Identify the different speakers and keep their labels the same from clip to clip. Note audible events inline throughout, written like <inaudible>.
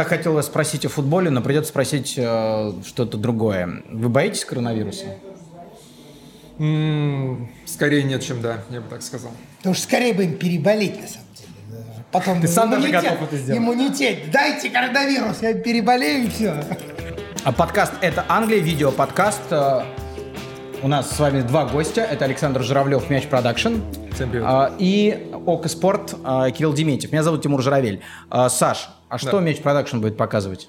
Speaker 1: Так хотел вас спросить о футболе, но придется спросить э, что-то другое. Вы боитесь коронавируса?
Speaker 2: скорее нет, чем да, я бы так сказал.
Speaker 3: Потому что скорее бы им переболеть, на самом деле. Потом
Speaker 1: Ты сам даже готов это сделать.
Speaker 3: Иммунитет. Дайте коронавирус, я переболею и все.
Speaker 1: А подкаст «Это Англия», видео-подкаст. Э, У нас с вами два гостя. Это Александр Журавлев, Мяч Production.
Speaker 2: Всем привет.
Speaker 1: А, И Okko Спорт, а, Кирилл Дементьев. Меня зовут Тимур Журавель. А, Саш, а что
Speaker 2: Да.
Speaker 1: Мяч Production будет показывать?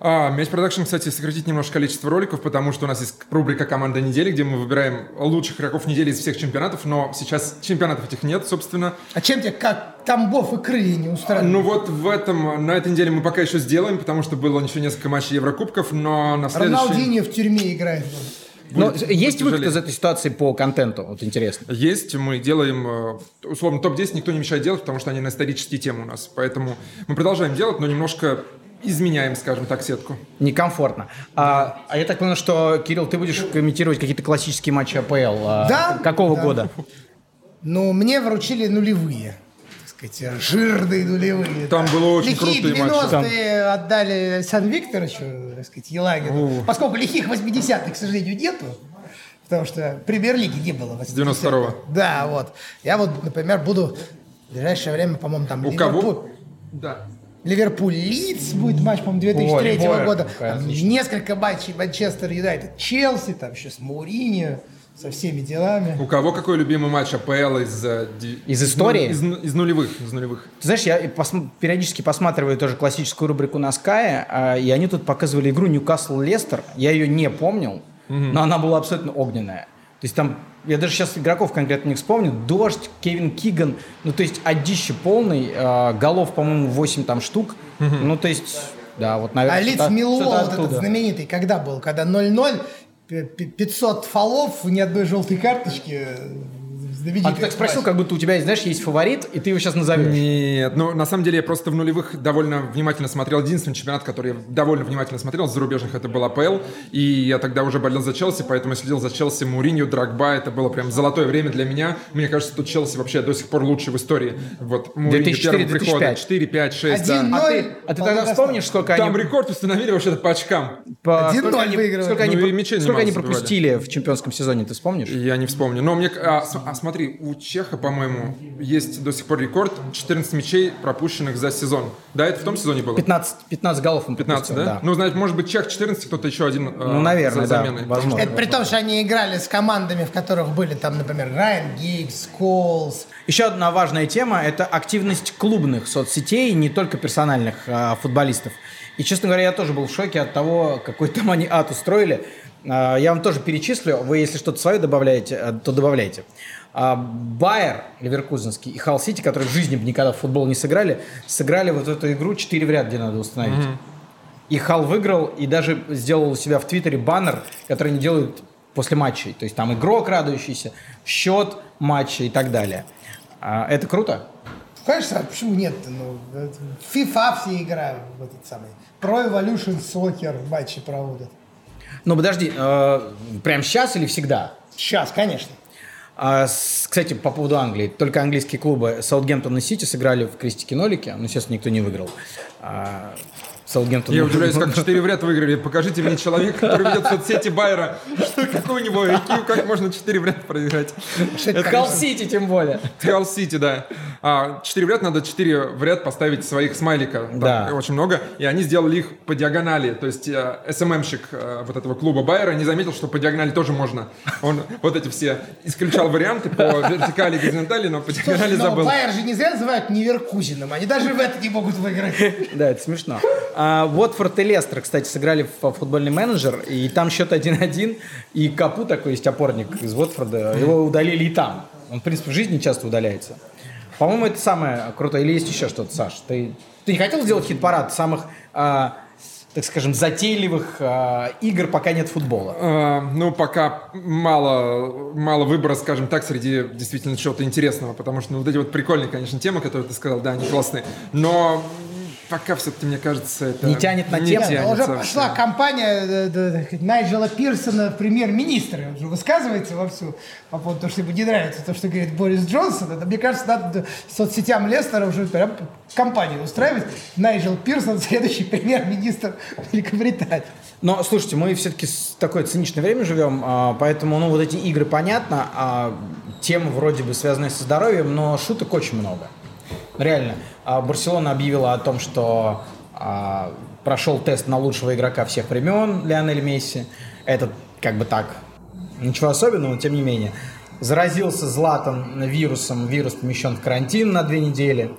Speaker 2: А, Мяч Production, кстати, сократить немножко количество роликов, потому что у нас есть рубрика «Команда недели», где мы выбираем лучших игроков недели из всех чемпионатов, но сейчас чемпионатов этих нет, собственно.
Speaker 3: А чем тебе как Тамбов и крылья не устраивают?
Speaker 2: Ну вот в этом, на этой неделе мы пока еще сделаем, потому что было еще несколько матчей Еврокубков, но на следующей...
Speaker 3: Роналдиньо в тюрьме играет.
Speaker 1: Ну,
Speaker 2: Будет-
Speaker 1: есть выход из этой ситуации по контенту? Вот интересно.
Speaker 2: Есть, мы делаем, э, условно, топ-10 никто не мешает делать, потому что они на исторические темы у нас. Поэтому мы продолжаем делать, но немножко изменяем, скажем так, сетку.
Speaker 1: Некомфортно. А, а я так понял, что, Кирилл, ты будешь комментировать какие-то классические матчи АПЛ. а,
Speaker 3: Да,
Speaker 1: Какого
Speaker 3: да.
Speaker 1: года?
Speaker 3: Ну, мне вручили нулевые. Так сказать, жирные нулевые.
Speaker 2: Там было очень
Speaker 3: Лихие
Speaker 2: крутые матчи.
Speaker 3: 90-е отдали Александру Викторовичу, так сказать, Елагину. Поскольку лихих 80-х, к сожалению, нету, потому что премьер-лиги не было. в 80-х.
Speaker 2: 92-го.
Speaker 3: Да, вот. Я вот, например, буду в ближайшее время, по-моему, там
Speaker 2: У
Speaker 3: Ливерпуль.
Speaker 2: кого? Да.
Speaker 3: Ливерпуль Лидс будет матч, по-моему, 2003
Speaker 1: Ой,
Speaker 3: года. Там несколько матчей Манчестер Юнайтед, Челси, там еще с Мауриньо, со всеми делами.
Speaker 2: У кого какой любимый матч АПЛ из... э,
Speaker 1: Из истории?
Speaker 2: Из, из нулевых, из нулевых.
Speaker 1: Ты знаешь, я и посм- периодически посматриваю тоже классическую рубрику на Sky, а, и они тут показывали игру Ньюкасл-Лестер. Я ее не помнил, но она была абсолютно огненная. То есть там, я даже сейчас игроков конкретно не вспомню, Дождь, Кевин Киган, ну то есть одище полный, а, голов, по-моему, 8 там штук. Ну то есть, да, вот, наверное,
Speaker 3: А Лиц Мило, вот этот знаменитый, когда был? Когда 0-0, п- п- 500 фолов, ни одной желтой карточки. Знаменитый
Speaker 1: А ты так спросил, как будто у тебя, знаешь, есть фаворит, и ты его сейчас назовешь.
Speaker 2: Нет, ну на самом деле я просто в нулевых довольно внимательно смотрел. Единственный чемпионат, который я довольно внимательно смотрел, зарубежных, это был АПЛ. И я тогда уже болел за Челси, поэтому я следил за Челси, Муринью, Драгба. Это было прям золотое время для меня. Мне кажется, что Челси вообще до сих пор лучший в истории. Вот Муринью
Speaker 1: 2004,
Speaker 2: первого прихода.
Speaker 1: 2005.
Speaker 2: 4, 5, 6, да.
Speaker 3: Один
Speaker 1: А
Speaker 3: ноль,
Speaker 1: ты, а ты тогда вспомнишь, сколько
Speaker 2: Там
Speaker 1: они...
Speaker 2: рекорд установили вообще-то по очкам.
Speaker 1: по-
Speaker 3: 1-0
Speaker 1: сколько они,
Speaker 3: выигрывали.
Speaker 1: сколько они,
Speaker 2: Ну и
Speaker 1: про-
Speaker 2: мячей
Speaker 1: сколько они пропустили в чемпионском сезоне, ты вспомнишь?
Speaker 2: Я не вспомню. Но мне... А, а, смотри, у Чеха, по-моему, есть до сих пор рекорд 14 мячей, пропущенных за сезон. Да, это в том сезоне было?
Speaker 1: 15, 15 голов он
Speaker 2: 15,
Speaker 1: пропустил,
Speaker 2: да? Ну, значит, может быть, Чех 14, кто-то еще один э,
Speaker 1: Ну, наверное,
Speaker 2: за
Speaker 1: да,
Speaker 2: заменой.
Speaker 1: возможно.
Speaker 3: Это при том, что они играли с командами, в которых были там, например, Райан Гиггс, Колс.
Speaker 1: Еще одна важная тема – это активность клубных соцсетей, не только персональных а, футболистов. И, честно говоря, я тоже был в шоке от того, какой там они ад устроили. А, я вам тоже перечислю. Вы, если что-то свое добавляете, а, то добавляйте. А, Байер Ливеркузенский и Халл Сити, которые в жизни бы никогда в футбол не сыграли, сыграли вот эту игру 4 в ряд, где надо установить. И Хал выиграл, и даже сделал у себя в Твиттере баннер, который они делают после матчей. То есть там игрок радующийся, счет матча и так далее. А, это круто?
Speaker 3: Конечно, а почему нет? Ну, это FIFA все играют в этот самый. Pro Evolution Soccer матчи проводят.
Speaker 1: Ну подожди, э, прям сейчас или всегда?
Speaker 3: Сейчас, конечно.
Speaker 1: А, кстати, по поводу Англии. Только английские клубы Саутгемптон и Сити сыграли в крестике-нолике. Ну, естественно, никто не выиграл. А, Саутгемптон...
Speaker 2: Я удивляюсь, как 4 в ряд выиграли. Покажите мне человека, который ведет соцсети Байера. Что, какой у него IQ, как можно 4 в ряд проиграть?
Speaker 1: Халл? Сити тем более.
Speaker 2: Реал Сити, да. А, 4 в ряд надо 4 в ряд поставить своих смайлика.
Speaker 1: Да.
Speaker 2: Очень много. И они сделали их по диагонали. То есть э, СММщик э, вот этого клуба Байера не заметил, что по диагонали тоже можно. Он вот эти все исключал варианты по вертикали и горизонтали, но по диагонали
Speaker 3: Но
Speaker 2: забыл.
Speaker 3: Байер же не зря называют Неверкузиным. Они даже в это не могут выиграть. <laughs>
Speaker 1: Да, это смешно. А, Уотфорд и Лестер, кстати, сыграли в футбольный менеджер, и там счет 1-1, и Капу такой есть опорник из Уотфорда, его удалили и там. Он, в принципе, в жизни часто удаляется. По-моему, это самое крутое. Или есть еще что-то, Саш? Ты, ты не хотел сделать хит-парад самых, а, так скажем, затейливых а, игр, пока нет футбола?
Speaker 2: Э, ну, пока мало, мало выбора, скажем так, среди действительно чего-то интересного, потому что ну, вот эти вот прикольные, конечно, темы, которые ты сказал, да, они классные, но пока все-таки, мне кажется, это...
Speaker 1: Не тянет на тему.
Speaker 3: Уже
Speaker 2: тянется
Speaker 3: пошла кампания э, э, э, Найджела Пирсона в премьер-министра. Он же высказывается вовсю по поводу того, что ему не нравится то, что говорит Борис Джонсон. Это, мне кажется, надо соцсетям Лестера уже прям кампанию устраивать. Найджел Пирсон, <laughs> следующий премьер-министр Великобритании.
Speaker 1: Но, слушайте, мы все-таки в такое циничное время живем, а, поэтому, ну, вот эти игры понятно, а темы вроде бы связанные со здоровьем, но шуток очень много. Реально. А, Барселона объявила о том, что а, прошел тест на лучшего игрока всех времен Лионель Месси. Это как бы так, ничего особенного, но тем не менее. Заразился Златан вирусом, вирус помещен в карантин на две недели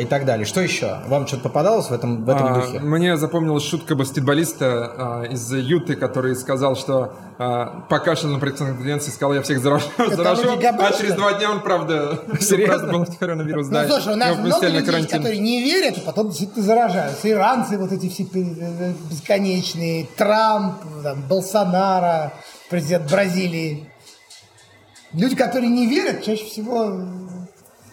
Speaker 1: и так далее. Что еще? Вам что-то попадалось в этом, в этом
Speaker 2: А,
Speaker 1: духе?
Speaker 2: Мне запомнилась шутка баскетболиста а, из Юты, который сказал, что а, покашлял на пресс-конференции, сказал, я всех заражу, а через
Speaker 3: что
Speaker 2: два дня он, правда, <laughs>
Speaker 1: Серьезно?
Speaker 2: был коронавирус,
Speaker 3: Ну,
Speaker 2: да.
Speaker 3: слушай, у нас много людей,
Speaker 2: карантин.
Speaker 3: которые не верят, а потом действительно заражаются. Иранцы вот эти все э, бесконечные, Трамп, там, Болсонaro, президент Бразилии. Люди, которые не верят, чаще всего...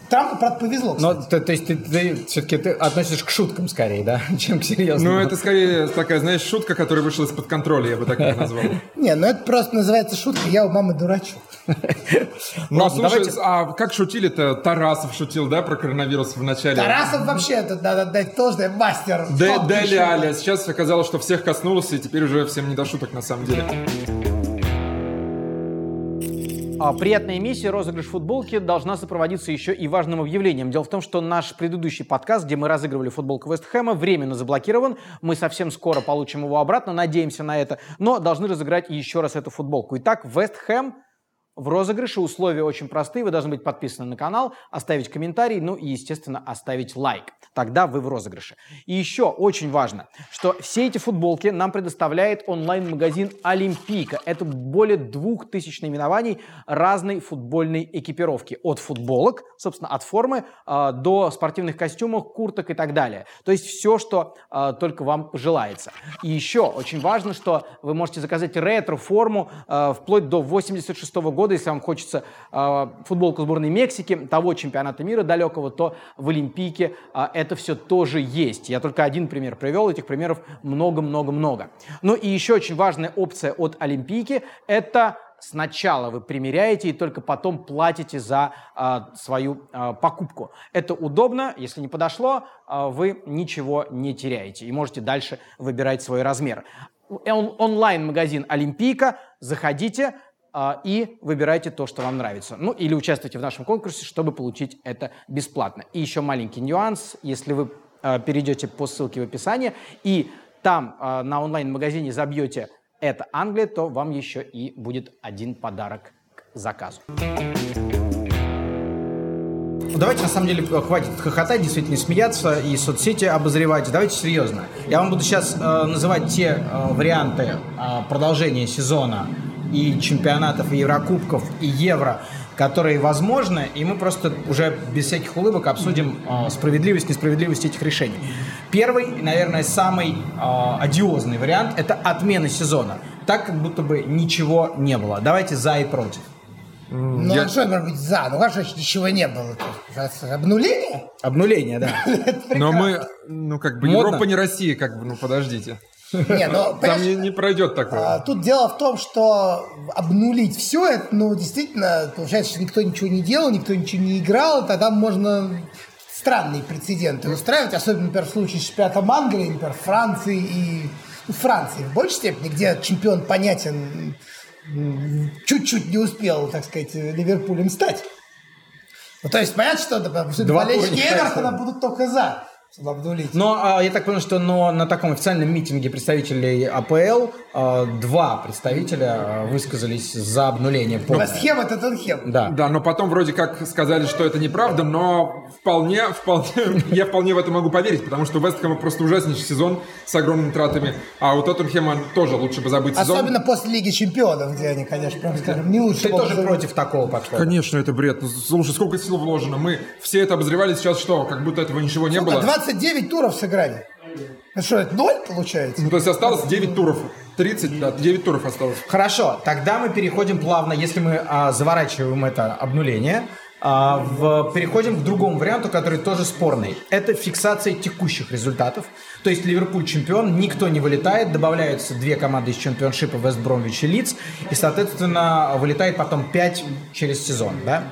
Speaker 3: Трампу, правда, повезло.
Speaker 1: Но, то, то есть ты, все-таки ты относишься к шуткам скорее, да, <laughs> чем к серьезному.
Speaker 2: Ну, это скорее такая, знаешь, шутка, которая вышла из-под контроля, я бы так ее назвал. <laughs>
Speaker 3: Не, ну это просто называется шутка. Я у мамы дурачок. <laughs>
Speaker 2: Ну,
Speaker 1: Ладно,
Speaker 2: слушай, а как шутили-то? Тарасов шутил, да, про коронавирус в начале?
Speaker 3: Тарасов вообще, тут надо отдать должное, мастер.
Speaker 2: Дели
Speaker 3: шутить.
Speaker 2: Аля. Сейчас оказалось, что всех коснулось, и теперь уже всем не до шуток на самом деле.
Speaker 4: А, Приятная миссия «Розыгрыш футболки» должна сопроводиться еще и важным объявлением. Дело в том, что наш предыдущий подкаст, где мы разыгрывали футболку Вест Хэма, временно заблокирован. Мы совсем скоро получим его обратно, надеемся на это, но должны разыграть еще раз эту футболку. Итак, Вест Хэм в розыгрыше условия очень простые. Вы должны быть подписаны на канал, оставить комментарий, ну и, естественно, оставить лайк. Тогда вы в розыгрыше. И еще очень важно, что все эти футболки нам предоставляет онлайн-магазин Олимпийка. Это более двух тысяч наименований разной футбольной экипировки. От футболок, собственно, от формы э, до спортивных костюмов, курток и так далее. То есть все, что э, только вам пожелается. И еще очень важно, что вы можете заказать ретро-форму э, вплоть до 86 года, если вам хочется э, футболку сборной Мексики, того чемпионата мира далекого, то в Олимпийке э, это все тоже есть. Я только один пример привел, этих примеров много-много-много. Ну и еще очень важная опция от Олимпийки – это сначала вы примеряете и только потом платите за а, свою а, покупку. Это удобно, если не подошло, а, вы ничего не теряете и можете дальше выбирать свой размер. Он- онлайн-магазин Олимпийка, заходите и выбирайте то, что вам нравится. Ну или участвуйте в нашем конкурсе, чтобы получить это бесплатно. И еще маленький нюанс, если вы а, перейдете по ссылке в описании и там а, на онлайн-магазине забьете это Англия, то вам еще и будет один подарок к заказу.
Speaker 1: Ну, Давайте, на самом деле, хватит хохотать, действительно смеяться и соцсети обозревать. Давайте серьезно. Я вам буду сейчас э, называть те э, варианты э, продолжения сезона и чемпионатов, и Еврокубков, и Евро, которые возможны, и мы просто уже без всяких улыбок обсудим э, справедливость, несправедливость этих решений. Первый, наверное, самый э, одиозный вариант – это отмена сезона. Так, как будто бы ничего не было. Давайте за и против.
Speaker 3: Ну,
Speaker 2: Я-
Speaker 3: а что может быть за? Ну, хорошо, ничего не было. Обнуление?
Speaker 1: Обнуление, да. <laughs>
Speaker 2: Но мы, ну, как бы. Европа не Россия, как бы, ну, подождите.
Speaker 3: Не, ну,
Speaker 2: Там не, не пройдет такое.
Speaker 3: А, Тут дело в том, что обнулить все это, ну, действительно, получается, что никто ничего не делал, никто ничего не играл, тогда можно странные прецеденты устраивать, особенно, например, в случае с чемпионатом Англии, например, Франции и... Ну, Франции в большей степени, где чемпион понятен, чуть-чуть не успел, так сказать, Ливерпулем стать. Ну, то есть, понятно, что
Speaker 1: тура
Speaker 3: болельщики. Эвертона будут только за, обнулить.
Speaker 1: Но а, я так понял, что но на таком официальном митинге представителей АПЛ а, два представителя а, высказались за обнуление. полное.
Speaker 3: Вестхэм это Тоттенхэм.
Speaker 1: Да.
Speaker 2: Да, но потом вроде как сказали, что это неправда, но вполне, вполне, <laughs> я вполне в это могу поверить, потому что у Вестхэма просто ужаснейший сезон с огромными тратами, а у Тоттенхэма тоже лучше бы забыть сезон.
Speaker 3: Особенно после Лиги Чемпионов, где они, конечно, прям скажем, не лучше.
Speaker 1: Ты тоже против такого подхода?
Speaker 2: Конечно, это бред. Ну, Слушай, сколько сил вложено. Мы все это обозревали сейчас что? Как будто этого ничего не было.
Speaker 3: 29 туров сыграли. Ну что, это ноль получается?
Speaker 2: Ну, то есть осталось 9 туров. 30, да, 9 туров осталось.
Speaker 1: Хорошо, тогда мы переходим плавно, если мы а, заворачиваем это обнуление, А, в, переходим к другому варианту, который тоже спорный. Это фиксация текущих результатов. То есть Ливерпуль чемпион, никто не вылетает, добавляются две команды из чемпионшипа Вест Бромвич и Лидс, и, соответственно, вылетает потом 5 через сезон, да?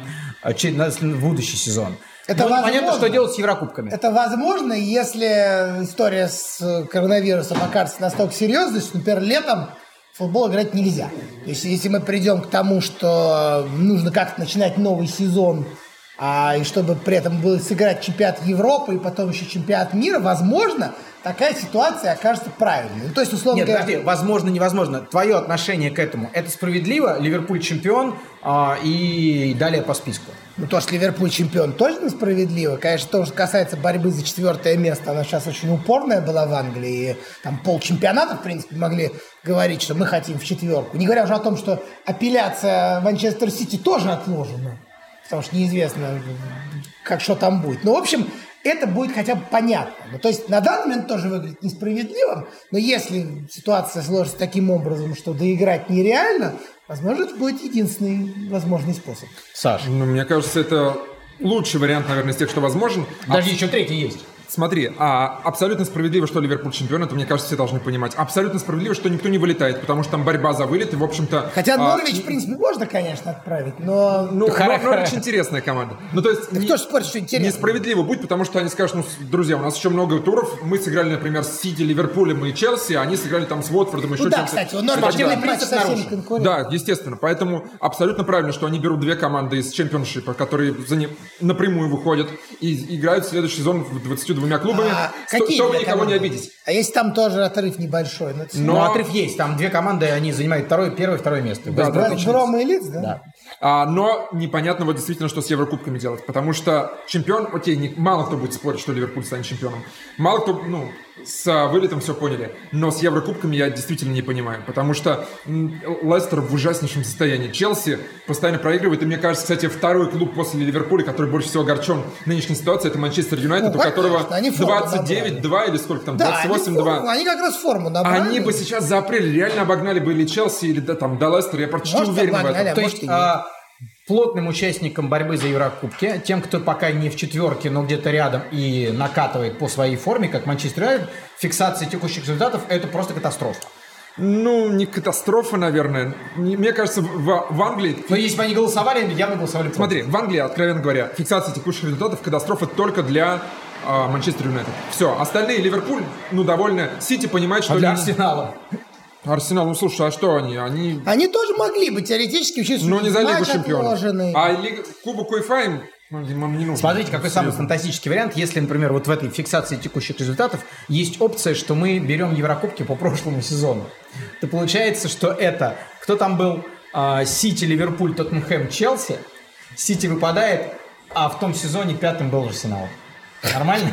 Speaker 1: А, в будущий сезон. Это ну, понятно, что делать с Еврокубками.
Speaker 3: Это возможно, если история с коронавирусом окажется настолько серьезной, что, например, летом футбол играть нельзя. То есть, если мы придем к тому, что нужно как-то начинать новый сезон, а, и чтобы при этом было сыграть чемпионат Европы и потом еще чемпионат мира, возможно, такая ситуация окажется правильной. Ну, то есть, условно
Speaker 1: Нет, говоря... подожди, возможно, невозможно. Твое отношение к этому, это справедливо? Ливерпуль чемпион а, и далее по списку.
Speaker 3: Ну, то, что Ливерпуль чемпион, точно справедливо. Конечно, то, что касается борьбы за четвертое место, она сейчас очень упорная была в Англии. И там пол чемпионата, в принципе, могли говорить, что мы хотим в четверку. Не говоря уже о том, что апелляция Манчестер Сити тоже отложена. Потому что неизвестно, как что там будет. Ну, в общем, это будет хотя бы понятно. Ну, то есть на данный момент тоже выглядит несправедливым, но если ситуация сложится таким образом, что доиграть нереально, возможно, это будет единственный возможный способ.
Speaker 2: Саш. Ну, мне кажется, это лучший вариант, наверное, из тех, что возможен.
Speaker 1: Даже а... еще третий есть.
Speaker 2: Смотри, а абсолютно справедливо, что Ливерпуль чемпион, это, мне кажется, все должны понимать. Абсолютно справедливо, что никто не вылетает, потому что там борьба за вылет, и, в общем-то...
Speaker 3: Хотя а... Норвич, в принципе, можно, конечно, отправить, но...
Speaker 2: Ну, Норвич интересная команда. Ну, то есть...
Speaker 3: Не, кто же спорит, что интересно?
Speaker 2: Несправедливо будет, потому что они скажут, ну, друзья, у нас еще много туров, мы сыграли, например, с Сити, Ливерпулем и Челси, а они сыграли там с Уотфордом, еще
Speaker 3: ну, да, кстати, у Норвича да, принцип со
Speaker 2: Да, естественно, поэтому абсолютно правильно, что они берут две команды из чемпионшипа, которые за не... напрямую выходят и играют следующий сезон 22 клубами. А, Какие чтобы никого не обидеть.
Speaker 3: А если там тоже отрыв небольшой? Ну,
Speaker 1: Но... Ну, отрыв есть. Там две команды, они занимают второе, первое, второе место.
Speaker 3: Да, да, Брома и Лиц, да?
Speaker 1: Да.
Speaker 2: А, но непонятно вот действительно, что с Еврокубками делать. Потому что чемпион, окей, не, мало кто будет спорить, что Ливерпуль станет чемпионом. Мало кто, ну, с а, вылетом все поняли. Но с Еврокубками я действительно не понимаю. Потому что Лестер в ужаснейшем состоянии. Челси постоянно проигрывает. И мне кажется, кстати, второй клуб после Ливерпуля, который больше всего огорчен нынешней ситуацией, это Манчестер Юнайтед, ну, у которого 29-2 или сколько там, 28-2.
Speaker 3: Да, они, они как раз форму набрали.
Speaker 2: Они бы сейчас за апрель реально обогнали бы или Челси, или да, там, до Лестера. Я почти Может, уверен обогнали, в этом.
Speaker 1: А То есть, плотным участникам борьбы за Еврокубки, тем, кто пока не в четверке, но где-то рядом и накатывает по своей форме, как Манчестер Юнайтед, фиксация текущих результатов – это просто катастрофа.
Speaker 2: Ну, не катастрофа, наверное. Мне кажется, в, в Англии...
Speaker 1: Но если бы они голосовали, явно голосовали против.
Speaker 2: Смотри, в Англии, откровенно говоря, фиксация текущих результатов – катастрофа только для а, Манчестер Юнайтед. Все, остальные Ливерпуль, ну, довольны. Сити понимает, что... А
Speaker 1: для Арсенала?
Speaker 2: Арсенал, ну слушай, а что они?
Speaker 3: Они, они тоже могли бы теоретически учиться.
Speaker 2: Но не за Лигу чемпионов. А Лиг... Кубок УЕФА им ну, не нужно.
Speaker 1: Смотрите, какой самый фантастический вариант, если, например, вот в этой фиксации текущих результатов есть опция, что мы берем Еврокубки по прошлому сезону. То получается, что это, кто там был, а, Сити, Ливерпуль, Тоттенхэм, Челси, Сити выпадает, а в том сезоне пятым был Арсенал. Нормально?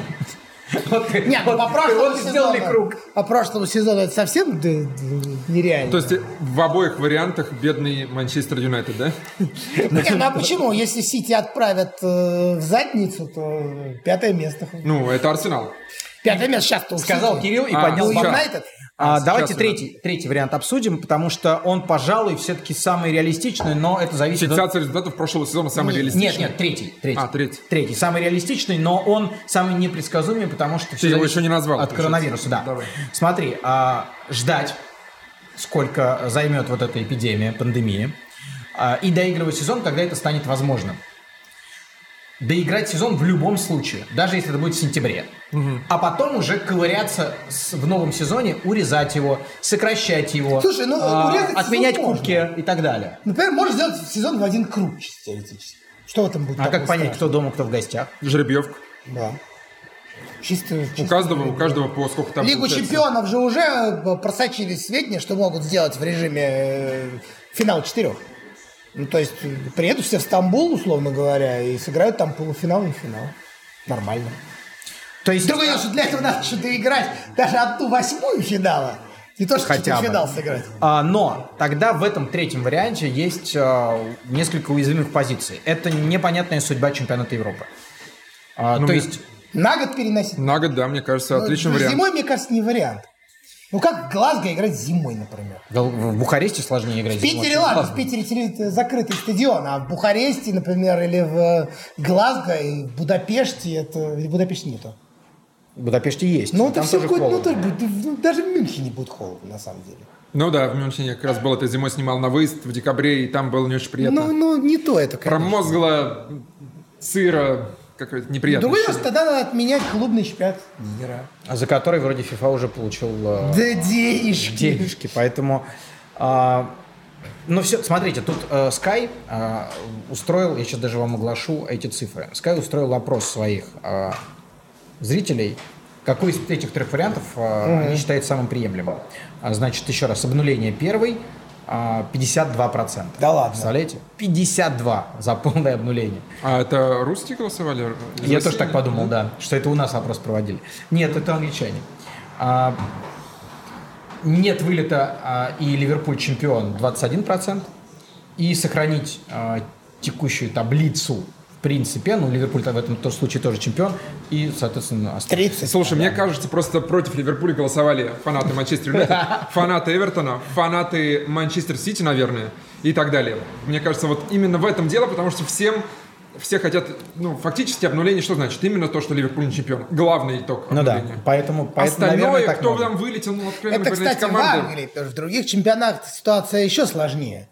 Speaker 3: Вот, Нет, ну, вот, по прошлому вот сделали сезону, круг. По прошлому сезону это совсем нереально.
Speaker 2: То есть в обоих вариантах бедный Манчестер Юнайтед, да?
Speaker 3: Нет, ну а почему? Если Сити отправят э, в задницу, то пятое место.
Speaker 2: Ну, это Арсенал.
Speaker 3: Пятое место сейчас-то
Speaker 1: Сказал Кирилл и а, поднял Юнайтед. А, а давайте третий, третий вариант обсудим, потому что он, пожалуй, все-таки самый реалистичный, но это зависит
Speaker 2: Фиксация от... результатов прошлого сезона самый
Speaker 1: нет,
Speaker 2: реалистичный?
Speaker 1: Нет, нет, третий, третий.
Speaker 2: А, третий.
Speaker 1: Третий, самый реалистичный, но он самый непредсказуемый, потому что...
Speaker 2: Ты его еще не назвал.
Speaker 1: От коронавируса, да. Давай. Смотри, а, ждать, сколько займет вот эта эпидемия, пандемия, а, и доигрывать сезон, когда это станет возможным доиграть сезон в любом случае, даже если это будет в сентябре. Угу. А потом уже ковыряться с, в новом сезоне, урезать его, сокращать его,
Speaker 3: Слушай, ну, а,
Speaker 1: отменять кубки можно. и так далее.
Speaker 3: Например, можно сделать сезон в один круг, теоретически. Что этом будет?
Speaker 1: А как понять, кто дома, кто в гостях?
Speaker 2: Жеребьевка.
Speaker 3: Да. Чисто,
Speaker 2: чисто у каждого, у каждого по сколько там
Speaker 3: Лигу получается? чемпионов же уже э, просочились сведения, что могут сделать в режиме э, финал четырех. Ну, то есть приедут все в Стамбул, условно говоря, и сыграют там полуфинал и финал. Нормально. То есть... Другое что для этого надо что-то играть даже одну восьмую финала. Не то, что Хотя финал сыграть.
Speaker 1: А, но тогда в этом третьем варианте есть а, несколько уязвимых позиций. Это непонятная судьба чемпионата Европы. А, ну, то мне... есть...
Speaker 3: На год переносить?
Speaker 2: На год, да, мне кажется, ну, отличный вариант.
Speaker 3: Зимой, мне кажется, не вариант. Ну как в Глазго играть зимой, например?
Speaker 1: В Бухаресте сложнее играть.
Speaker 3: В Питере,
Speaker 1: зимой.
Speaker 3: ладно, в Питере теле- закрытый стадион, а в Бухаресте, например, или в Глазго, и в Будапеште, это... Или в Будапеште нету.
Speaker 1: В Будапеште есть.
Speaker 3: Ну,
Speaker 1: но
Speaker 3: это
Speaker 1: там
Speaker 3: все
Speaker 1: тоже
Speaker 3: будет, ну,
Speaker 1: холодно.
Speaker 3: тоже будет, ну, даже в Мюнхене будет холодно, на самом деле.
Speaker 2: Ну да, в Мюнхене я как раз был этой зимой, снимал на выезд в декабре, и там было не очень приятно.
Speaker 3: Ну, ну, не то это, конечно.
Speaker 2: Промозгло, сыро, какое-то неприятное
Speaker 3: Другой раз
Speaker 2: ощущение.
Speaker 3: тогда надо отменять клубный чемпионат мира.
Speaker 1: А за который вроде FIFA уже получил э,
Speaker 3: Да денежки.
Speaker 1: денежки, поэтому... а, ну все, смотрите, тут э, Sky э, устроил, я сейчас даже вам оглашу эти цифры. Sky устроил опрос своих э, зрителей, какой из этих трех вариантов э, они считают самым приемлемым. А, значит, еще раз, обнуление первый, 52%.
Speaker 3: Да ладно?
Speaker 1: Представляете? 52 за полное обнуление.
Speaker 2: А это русские голосовали? Из
Speaker 1: Я
Speaker 2: России?
Speaker 1: тоже так подумал, да, что это у нас опрос проводили. Нет, это англичане. А, нет вылета а, и Ливерпуль чемпион 21%. И сохранить а, текущую таблицу принципе, ну, Ливерпуль в этом тоже случае тоже чемпион, и, соответственно, остался.
Speaker 3: 30.
Speaker 2: Слушай, мне кажется, просто против Ливерпуля голосовали фанаты Манчестер Юнайтед, <laughs> фанаты Эвертона, фанаты Манчестер Сити, наверное, и так далее. Мне кажется, вот именно в этом дело, потому что всем все хотят, ну, фактически обнуление что значит? Именно то, что Ливерпуль не чемпион. Главный итог
Speaker 1: Ну да,
Speaker 2: обнуления.
Speaker 1: поэтому, поэтому
Speaker 2: Остальное,
Speaker 1: наверное, так
Speaker 2: кто там вылетел, ну, откровенно
Speaker 3: Это,
Speaker 2: говоря,
Speaker 3: кстати, в
Speaker 2: команды.
Speaker 3: Англии, в других чемпионатах ситуация еще сложнее.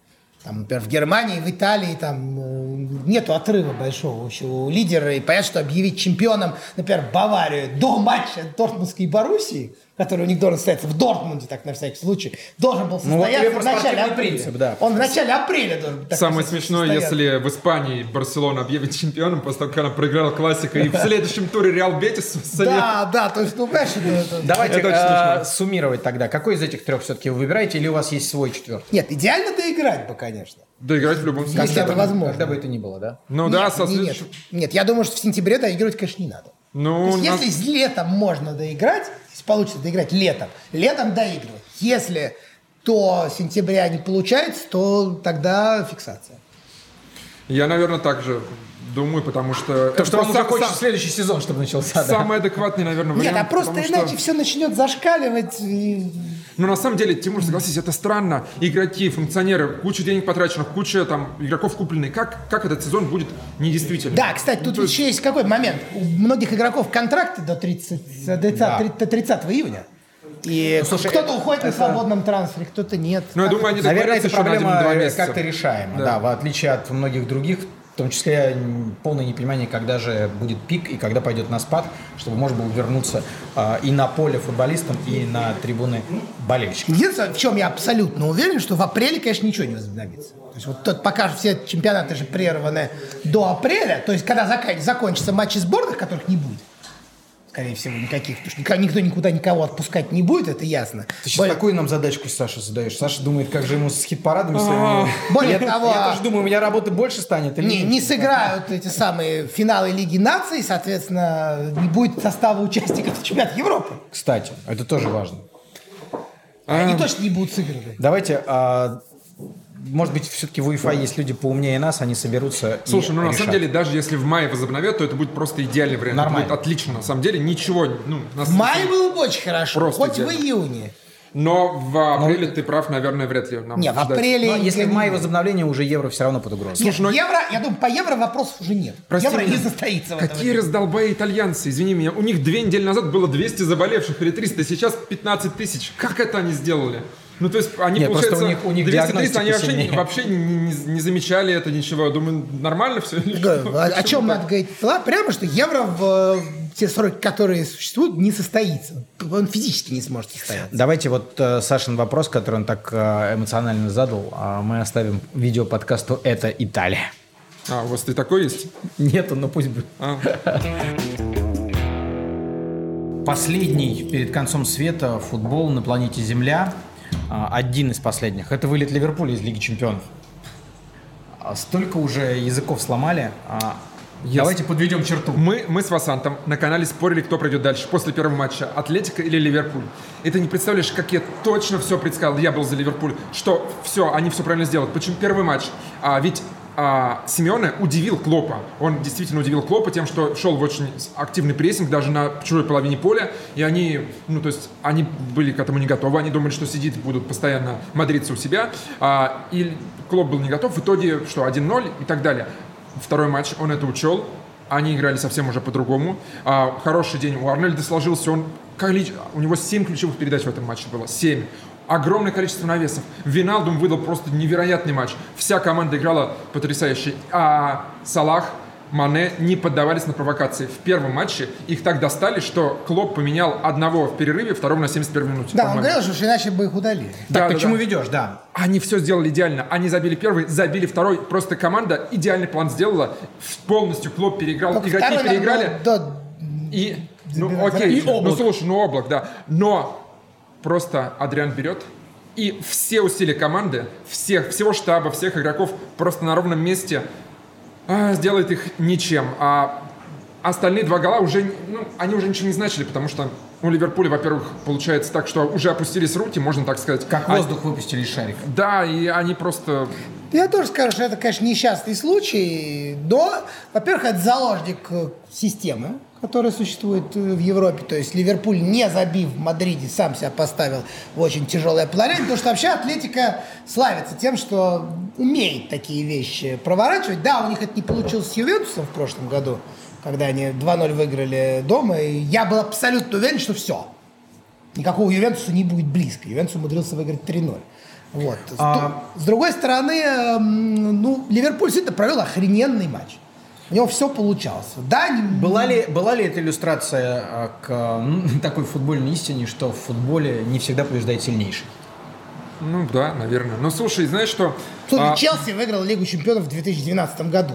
Speaker 3: Там, например, в Германии, в Италии там э, нету отрыва большого у лидера. И понятно, что объявить чемпионом, например, Баварию до матча Дортмундской Боруссии, который у них должен состояться в Дортмунде, так на всякий случай, должен был
Speaker 1: Ну, вот
Speaker 3: состояться
Speaker 1: тебе
Speaker 3: в начале апреля.
Speaker 1: принцип, да.
Speaker 3: Он в начале апреля должен так
Speaker 2: Самое
Speaker 3: на
Speaker 2: смешное,
Speaker 3: состояться.
Speaker 2: если в Испании Барселона объявит чемпионом после того, как она проиграла классика, и в следующем туре Реал Бетис
Speaker 3: Да, да, то есть, ну, это- это- <laughs>
Speaker 1: Давайте
Speaker 2: Это
Speaker 1: э, суммировать тогда. Какой из этих трех все-таки вы выбираете, или у вас есть свой четвертый?
Speaker 3: Нет, идеально доиграть бы, конечно.
Speaker 2: доиграть в любом
Speaker 3: Если
Speaker 2: случае.
Speaker 3: это возможно.
Speaker 1: Когда бы это ни было, да?
Speaker 2: Ну да,
Speaker 3: нет,
Speaker 2: со
Speaker 3: не- нет, я думаю, что в сентябре доигрывать, конечно, не надо.
Speaker 2: Ну,
Speaker 3: есть,
Speaker 2: нас-
Speaker 3: если с летом можно доиграть, если получится доиграть летом, летом доигрывать. Если то сентября не получается, то тогда фиксация.
Speaker 2: Я, наверное, так же думаю, потому что...
Speaker 1: То, что
Speaker 2: просто
Speaker 1: захочется
Speaker 2: сам-
Speaker 1: следующий сезон, чтобы начался, да?
Speaker 2: Самый адекватный, наверное,
Speaker 3: Нет,
Speaker 2: вариант.
Speaker 3: а просто иначе
Speaker 2: что-
Speaker 3: все начнет зашкаливать. и-
Speaker 2: Ну, на самом деле, Тимур, согласись, это странно. Игроки, функционеры, куча денег потраченных, куча там игроков купленных. Как, как этот сезон будет недействительным?
Speaker 3: Да, кстати, тут
Speaker 2: Ну, то есть-
Speaker 3: еще есть какой момент. У многих игроков контракты до 30, до 30,
Speaker 1: Да.
Speaker 3: 30 до 30 июня. И
Speaker 1: слушай,
Speaker 3: кто-то
Speaker 1: это-
Speaker 3: уходит на
Speaker 1: это-
Speaker 3: свободном трансфере, кто-то нет.
Speaker 2: Ну, я думаю, они
Speaker 1: Наверное, эта
Speaker 2: еще на
Speaker 1: проблема э, как-то решаема,
Speaker 2: Да.
Speaker 1: да. в отличие от многих других, в том числе полное непонимание, когда же будет пик и когда пойдет на спад, чтобы можно было вернуться а, и на поле футболистам, и на трибуны болельщикам.
Speaker 3: Единственное, в чем я абсолютно уверен, что в апреле, конечно, ничего не возобновится. То есть вот тот, пока все чемпионаты же прерваны до апреля, то есть когда зака- закончатся матчи сборных, которых не будет, скорее всего, никаких, потому что никто никуда никого отпускать не будет, это ясно.
Speaker 1: Ты сейчас
Speaker 3: Более-
Speaker 1: такую нам задачку, Саша, задаешь. Саша думает, как же ему с хит-парадами своими.
Speaker 3: Более того,
Speaker 1: Я тоже думаю, у меня работы больше станет.
Speaker 3: не, не сыграют эти самые финалы Лиги наций, соответственно, не будет состава участников <laughs> чемпионата Европы.
Speaker 1: Кстати, это тоже важно.
Speaker 3: Они точно не будут сыграны.
Speaker 1: Давайте, а, может быть, все-таки в УЕФА есть люди поумнее нас, они соберутся и
Speaker 2: Слушай, ну на
Speaker 1: решат.
Speaker 2: самом деле, даже если в мае возобновят, то это будет просто идеальный вариант.
Speaker 1: Нормально.
Speaker 2: Это будет отлично. На самом деле, ничего. Ну,
Speaker 3: В мае было бы очень хорошо,
Speaker 2: Просто
Speaker 3: хоть в
Speaker 2: идеально.
Speaker 3: июне.
Speaker 2: Но в апреле ты прав, наверное, вряд ли нам
Speaker 3: Не, в апреле...
Speaker 1: Но если в мае возобновление, уже евро все равно под угрозой.
Speaker 3: Нет,
Speaker 2: Слушай, ну-
Speaker 3: евро, я думаю, по евро вопросов уже нет.
Speaker 2: Прости
Speaker 3: евро
Speaker 2: меня.
Speaker 3: не состоится в
Speaker 2: Какие раздолбая итальянцы, извини меня. У них две недели назад было 200 заболевших или 300, сейчас 15 тысяч. Как это они сделали? Ну, то есть, они,
Speaker 1: Нет,
Speaker 2: получается,
Speaker 1: у них- у них
Speaker 2: 200-300, они вообще,
Speaker 1: сильнее.
Speaker 2: вообще не, не- не замечали это ничего. Я Думаю, нормально все?
Speaker 3: Я говорю, О, чем надо говорить? Прямо, что евро в э, те сроки, которые существуют, не состоится. Он физически не сможет состояться.
Speaker 1: Давайте вот э, Сашин вопрос, который он так э, эмоционально задал, а мы оставим видео подкасту «Это Италия».
Speaker 2: А, у вас и такой есть?
Speaker 1: Нету, но пусть будет.
Speaker 2: А.
Speaker 1: Последний перед концом света футбол на планете Земля, а, один из последних, это вылет Ливерпуля из Лиги Чемпионов. А, Столько уже языков сломали. а, Давайте подведем черту.
Speaker 2: Мы, мы с Васантом на канале спорили, кто пройдет дальше после первого матча, Атлетика или Ливерпуль. И ты не представляешь, как я точно все предсказал. Я был за Ливерпуль, что все, они все правильно сделают. Почему первый матч? А, ведь а, Симеоне удивил Клопа. Он действительно удивил Клопа тем, что шел в очень активный прессинг даже на чужой половине поля, и они, ну, то есть, они были к этому не готовы, они думали, что сидит будут постоянно мадриться у себя, а, и Клоп был не готов, в итоге, что, 1-0 и так далее. Второй матч, он это учел, они играли совсем уже по-другому. А, хороший день у Арнольда сложился, он у него 7 ключевых передач в этом матче было, 7 огромное количество навесов. Виналдум выдал просто невероятный матч. Вся команда играла потрясающе. А Салах, Мане не поддавались на провокации. В первом матче их так достали, что Клоп поменял одного в перерыве, второго на 71 минуте.
Speaker 3: Да, он говорил, что иначе бы их удалили.
Speaker 1: Так,
Speaker 2: Да, да,
Speaker 1: почему
Speaker 2: да.
Speaker 1: ведешь, да.
Speaker 2: Они все сделали идеально. Они забили первый, забили второй. Просто команда идеальный план сделала. Полностью Клоп переиграл.
Speaker 3: Только
Speaker 2: Игроки
Speaker 3: надо
Speaker 2: переиграли.
Speaker 3: было до-
Speaker 2: И, ну окей,
Speaker 3: раньше.
Speaker 2: ну слушай, ну облак, да. Но просто Адриан берет и все усилия команды, всех, всего штаба, всех игроков просто на ровном месте а, сделает их ничем. А остальные два гола уже, ну, они уже ничего не значили, потому что у Ливерпуля, во-первых, получается так, что уже опустились руки, можно так сказать.
Speaker 1: Как
Speaker 2: А-
Speaker 1: воздух выпустили из шарика.
Speaker 2: Да, и они просто...
Speaker 3: Я тоже скажу, что это, конечно, несчастный случай, но, во-первых, это заложник э, системы, которая существует э, в Европе. То есть Ливерпуль, не забив в Мадриде, сам себя поставил в очень тяжелое положение, потому что вообще Атлетика славится тем, что умеет такие вещи проворачивать. Да, у них это не получилось с Ювентусом в прошлом году, когда они 2-0 выиграли дома, и я был абсолютно уверен, что все. Никакого Ювентуса не будет близко. Ювентус умудрился выиграть 3-0. Вот. С,
Speaker 1: А-
Speaker 3: с другой стороны, эм, ну, Ливерпуль действительно провел охрененный матч. У него все получалось. Да, не-
Speaker 1: Была ли, была ли это иллюстрация а, к <laughs> такой футбольной истине, что в футболе не всегда побеждает сильнейший?
Speaker 2: Ну да, наверное. Но слушай, знаешь что?
Speaker 3: Слушай,
Speaker 2: А,
Speaker 3: Челси выиграл Лигу чемпионов в 2012 году.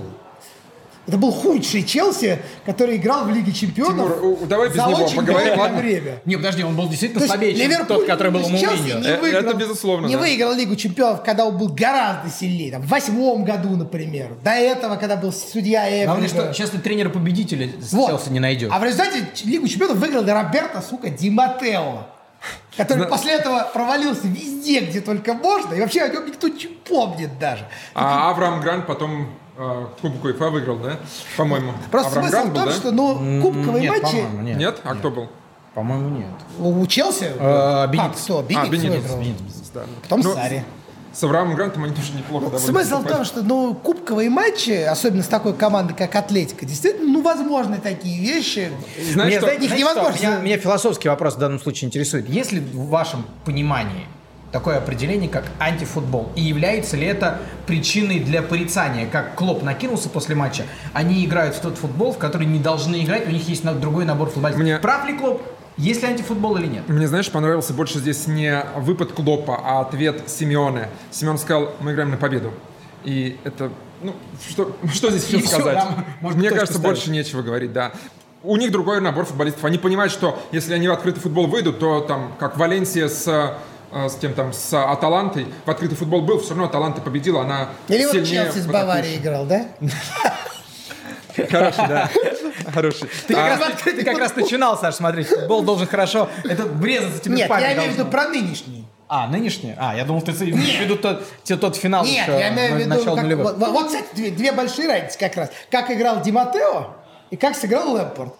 Speaker 3: Это был худший Челси, который играл в Лиге чемпионов
Speaker 2: Тимур, давай без
Speaker 3: за
Speaker 2: него
Speaker 3: очень
Speaker 2: поговорим, ладно?
Speaker 3: время.
Speaker 1: Не, подожди, он был действительно
Speaker 3: То
Speaker 1: слабее, чем тот, который был у
Speaker 3: Челси не
Speaker 2: Э,
Speaker 3: выиграл,
Speaker 2: это безусловно,
Speaker 3: Не
Speaker 2: да.
Speaker 3: выиграл Лигу чемпионов, когда он был гораздо сильнее. Там, в восьмом году, например. До этого, когда был судья Эври.
Speaker 1: Главное, что сейчас ты тренера-победителя
Speaker 3: Вот.
Speaker 1: Челси не найдешь.
Speaker 3: А в результате Лигу чемпионов выиграл Роберто, сука, Ди Матео. Который
Speaker 2: Зна-
Speaker 3: после этого провалился везде, где только можно. И вообще о нем никто не помнит даже.
Speaker 2: А Авраам Грант потом э, Кубок УЕФА выиграл, да? По-моему.
Speaker 3: Просто
Speaker 2: Авраам
Speaker 3: смысл
Speaker 2: Грант
Speaker 3: в
Speaker 2: был,
Speaker 3: том,
Speaker 2: да?
Speaker 3: что ну, кубковые
Speaker 1: Нет,
Speaker 3: матчи
Speaker 1: по-моему, нет.
Speaker 2: Нет? А кто был?
Speaker 1: По-моему, нет.
Speaker 3: у Челси. А,
Speaker 1: Бенитес.
Speaker 3: кто? Бенитес
Speaker 2: а, Бенитес.
Speaker 3: выиграл.
Speaker 2: Бенитес, да.
Speaker 3: Потом
Speaker 2: Ну,
Speaker 3: Сари.
Speaker 2: С Авраамом Грантом они тоже неплохо довольно
Speaker 3: Смысл в том, что ну, кубковые матчи, особенно с такой командой, как Атлетика, действительно, ну, возможны такие вещи.
Speaker 2: Знаешь
Speaker 1: Мне,
Speaker 2: что?
Speaker 1: знаете,
Speaker 3: Их
Speaker 1: знаете что?
Speaker 3: невозможно-
Speaker 1: Меня, меня философский вопрос в данном случае интересует. Есть ли в вашем понимании такое определение, как антифутбол? И является ли это причиной для порицания? Как Клоп накинулся после матча, они играют в тот футбол, в который не должны играть, у них есть другой набор футболистов.
Speaker 2: Мне-
Speaker 1: Прав ли Клоп? Есть ли антифутбол или нет?
Speaker 2: Мне, знаешь, понравился больше здесь не выпад Клопа, а ответ Симеоне. Симеон сказал, мы играем на победу. И это, ну, что, <laughs> что здесь еще
Speaker 1: И
Speaker 2: сказать?
Speaker 1: да, можно
Speaker 2: Мне кажется,
Speaker 1: ставить.
Speaker 2: больше нечего говорить, да. У них другой набор футболистов. Они понимают, что если они в открытый футбол выйдут, то там, как Валенсия с, с кем там, с Аталантой, в открытый футбол был, все равно Аталанта победила, она
Speaker 3: Или вот
Speaker 2: сильнее
Speaker 3: Челси с Баварией играл, да?
Speaker 2: Хороший, да. <laughs> Хороший.
Speaker 1: Ты,
Speaker 2: А,
Speaker 1: как, раз, ты как раз начинал, Саш, смотреть. Футбол должен хорошо это врезаться тебе
Speaker 3: Нет,
Speaker 1: в память
Speaker 3: я имею в виду про нынешний.
Speaker 1: А, нынешний? А, я думал, ты имеешь в виду тот, тот финал
Speaker 3: Нет,
Speaker 1: еще,
Speaker 3: я имею в виду, как- вот, вот, вот, кстати, две, две большие разницы как раз. Как играл Ди Матео и как сыграл Лэмпорт.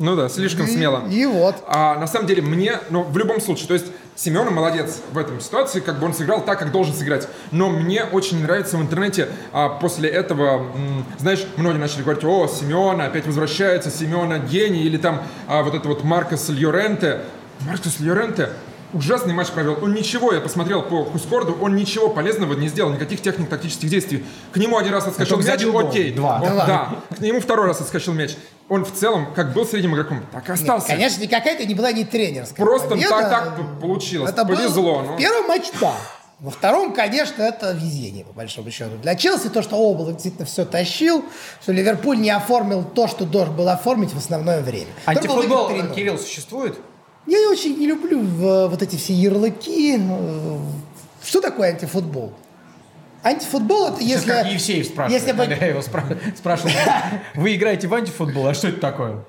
Speaker 2: Ну да, слишком
Speaker 3: И-
Speaker 2: смело.
Speaker 3: И вот.
Speaker 2: А на самом деле мне, ну, в любом случае, то есть Семен молодец в этом ситуации, как бы он сыграл так, как должен сыграть. Но мне очень нравится в интернете а, после этого, м, знаешь, многие начали говорить, о, Семена опять возвращается, Семена гений, или там а, вот это вот Маркос Льоренте. Маркос Льоренте ужасный матч провел. Он ничего, я посмотрел по Хускорду, он ничего полезного не сделал, никаких техник, тактических действий. К нему один раз отскочил мяч, окей.
Speaker 1: Два.
Speaker 2: Он-
Speaker 3: Да
Speaker 2: да, к нему второй раз отскочил мяч. Он в целом, как был средним игроком, так и остался.
Speaker 3: Конечно, никакая это не была не тренерская
Speaker 2: Просто
Speaker 3: победа.
Speaker 2: так, так п- получилось.
Speaker 3: Это был-
Speaker 2: Повезло. ну.
Speaker 3: В первом матче, да. Во втором, конечно, это везение, по большому счету. Для Челси то, что Обл действительно все тащил, что Ливерпуль не оформил то, что должен был оформить в основное время.
Speaker 1: Антифутбол,
Speaker 3: выиграл 3:0.
Speaker 1: Кирилл, существует?
Speaker 3: Я очень не люблю вот эти все ярлыки. э, Что такое антифутбол? Антифутбол это
Speaker 1: Сейчас
Speaker 3: если...
Speaker 1: как Евсеев спрашивает,
Speaker 3: Если бы...
Speaker 1: когда я его спра- спрашивал, вы играете в антифутбол, а что это такое?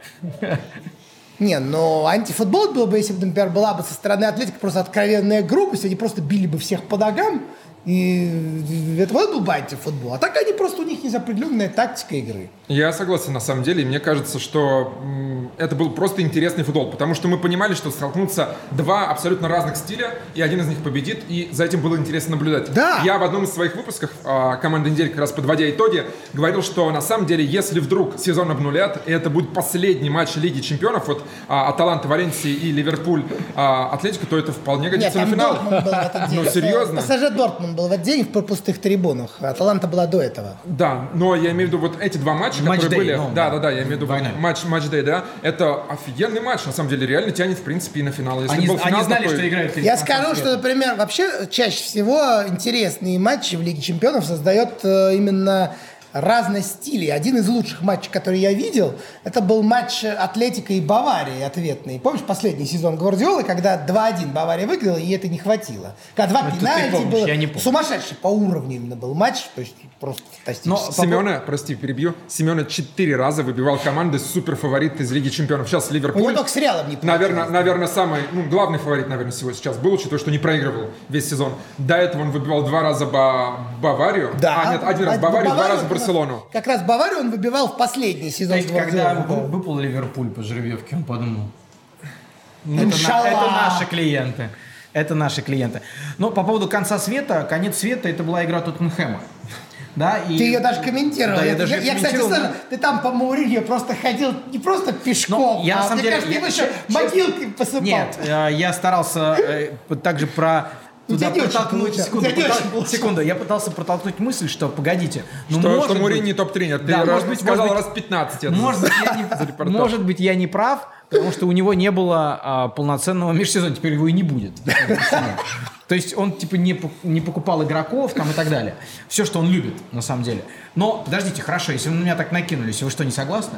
Speaker 3: Не, но антифутбол был бы, если бы, например, была бы со стороны Атлетика просто откровенная грубость, они просто били бы всех по ногам И это вот был бы антифутбол. А так они просто, у них есть определенная тактика игры.
Speaker 2: Я согласен, на самом деле. И мне кажется, что это был просто интересный футбол. Потому что мы понимали, что столкнутся два абсолютно разных стиля, и один из них победит, и за этим было интересно наблюдать.
Speaker 3: Да.
Speaker 2: Я в одном из своих выпусков а, команды недели, как раз подводя итоги, говорил, что на самом деле, если вдруг сезон обнулят, и это будет последний матч Лиги Чемпионов, вот Аталанта, Валенсии и Ливерпуль а, Атлетико, то это вполне
Speaker 3: Нет,
Speaker 2: годится на
Speaker 3: там
Speaker 2: финал.
Speaker 3: Дортмунд. <laughs>
Speaker 2: Ну, серьезно?
Speaker 3: ПСЖ Был в этот день в пустых трибунах. Аталанта была до этого.
Speaker 2: Да, но я имею в виду вот эти два матча,
Speaker 1: Матч
Speaker 2: которые
Speaker 1: дэй,
Speaker 2: были.
Speaker 1: ну,
Speaker 2: да,
Speaker 1: да.
Speaker 2: да, да, я имею в виду
Speaker 1: Двойной.
Speaker 2: матч, матч дэй, да. Это офигенный матч, на самом деле, реально тянет, в принципе, и на финал. Если
Speaker 1: Они,
Speaker 2: был
Speaker 1: они
Speaker 2: финал
Speaker 1: знали,
Speaker 2: такой-
Speaker 1: что играют.
Speaker 3: Я скажу, что, например, вообще чаще всего интересные матчи в Лиге Чемпионов создает э, именно разность стилей. Один из лучших матчей, который я видел, это был матч Атлетика и Баварии ответный. Помнишь последний сезон Гвардиолы, когда 2-1 Бавария выиграла, и это не хватило? Когда два
Speaker 1: ты
Speaker 3: пенальти
Speaker 1: помнишь,
Speaker 3: было.
Speaker 1: я не помню.
Speaker 3: Сумасшедший по уровню именно был матч, то есть просто фантастический.
Speaker 2: Семена, прости, перебью. Семена четыре раза выбивал команды супер фаворит из Лиги Чемпионов. Сейчас
Speaker 3: У него
Speaker 2: Ливерпуль.
Speaker 3: только с Реалом не
Speaker 2: Наверное, наверное, самый, ну, главный фаворит, наверное, всего сейчас был, учитывая, что не проигрывал весь сезон. До этого он выбивал два раза Ба- Баварию.
Speaker 3: Да.
Speaker 2: А, нет, один раз
Speaker 3: А
Speaker 2: Баварию, два раза
Speaker 3: раз-
Speaker 2: Барселону.
Speaker 3: Как раз Баварию он выбивал в последний сезон.
Speaker 1: То есть, когда выпал Ливерпуль по жеребьевке, он подумал, это, на- это наши клиенты. Это наши клиенты. Но по поводу конца света, конец света, это была игра Тоттенхэма. Да, и...
Speaker 3: Ты ее даже комментировал.
Speaker 1: Да, я
Speaker 3: я,
Speaker 1: даже
Speaker 3: я, кстати,
Speaker 1: комментировал,
Speaker 3: слышал, ты там по Мауриньо просто ходил не просто пешком,
Speaker 1: Ну, я,
Speaker 3: а
Speaker 1: на самом
Speaker 3: мне
Speaker 1: деле,
Speaker 3: кажется,
Speaker 1: я-
Speaker 3: ты его еще
Speaker 1: честно-
Speaker 3: могилкой посыпал.
Speaker 1: Нет, э, я старался э, также про...
Speaker 3: У тебя не
Speaker 1: протолкнуть- секунду,
Speaker 3: тебя не
Speaker 1: протол-
Speaker 3: очень получалось.
Speaker 1: секунду, я пытался протолкнуть мысль, что погодите, ну
Speaker 2: Что,
Speaker 1: может
Speaker 2: что
Speaker 1: быть-
Speaker 2: Мурини не топ-тренер. Ты
Speaker 1: Да,
Speaker 2: раз-
Speaker 1: может быть,
Speaker 2: сказал
Speaker 1: может быть-
Speaker 2: раз 15. это
Speaker 1: Может быть, я не, может быть, я не прав, потому что у него не было а, полноценного межсезонья, теперь его и не будет. То есть он типа не, не покупал игроков там и так далее. Все, что он любит, на самом деле. Но подождите, хорошо, если вы на меня так накинулись, вы что, не согласны?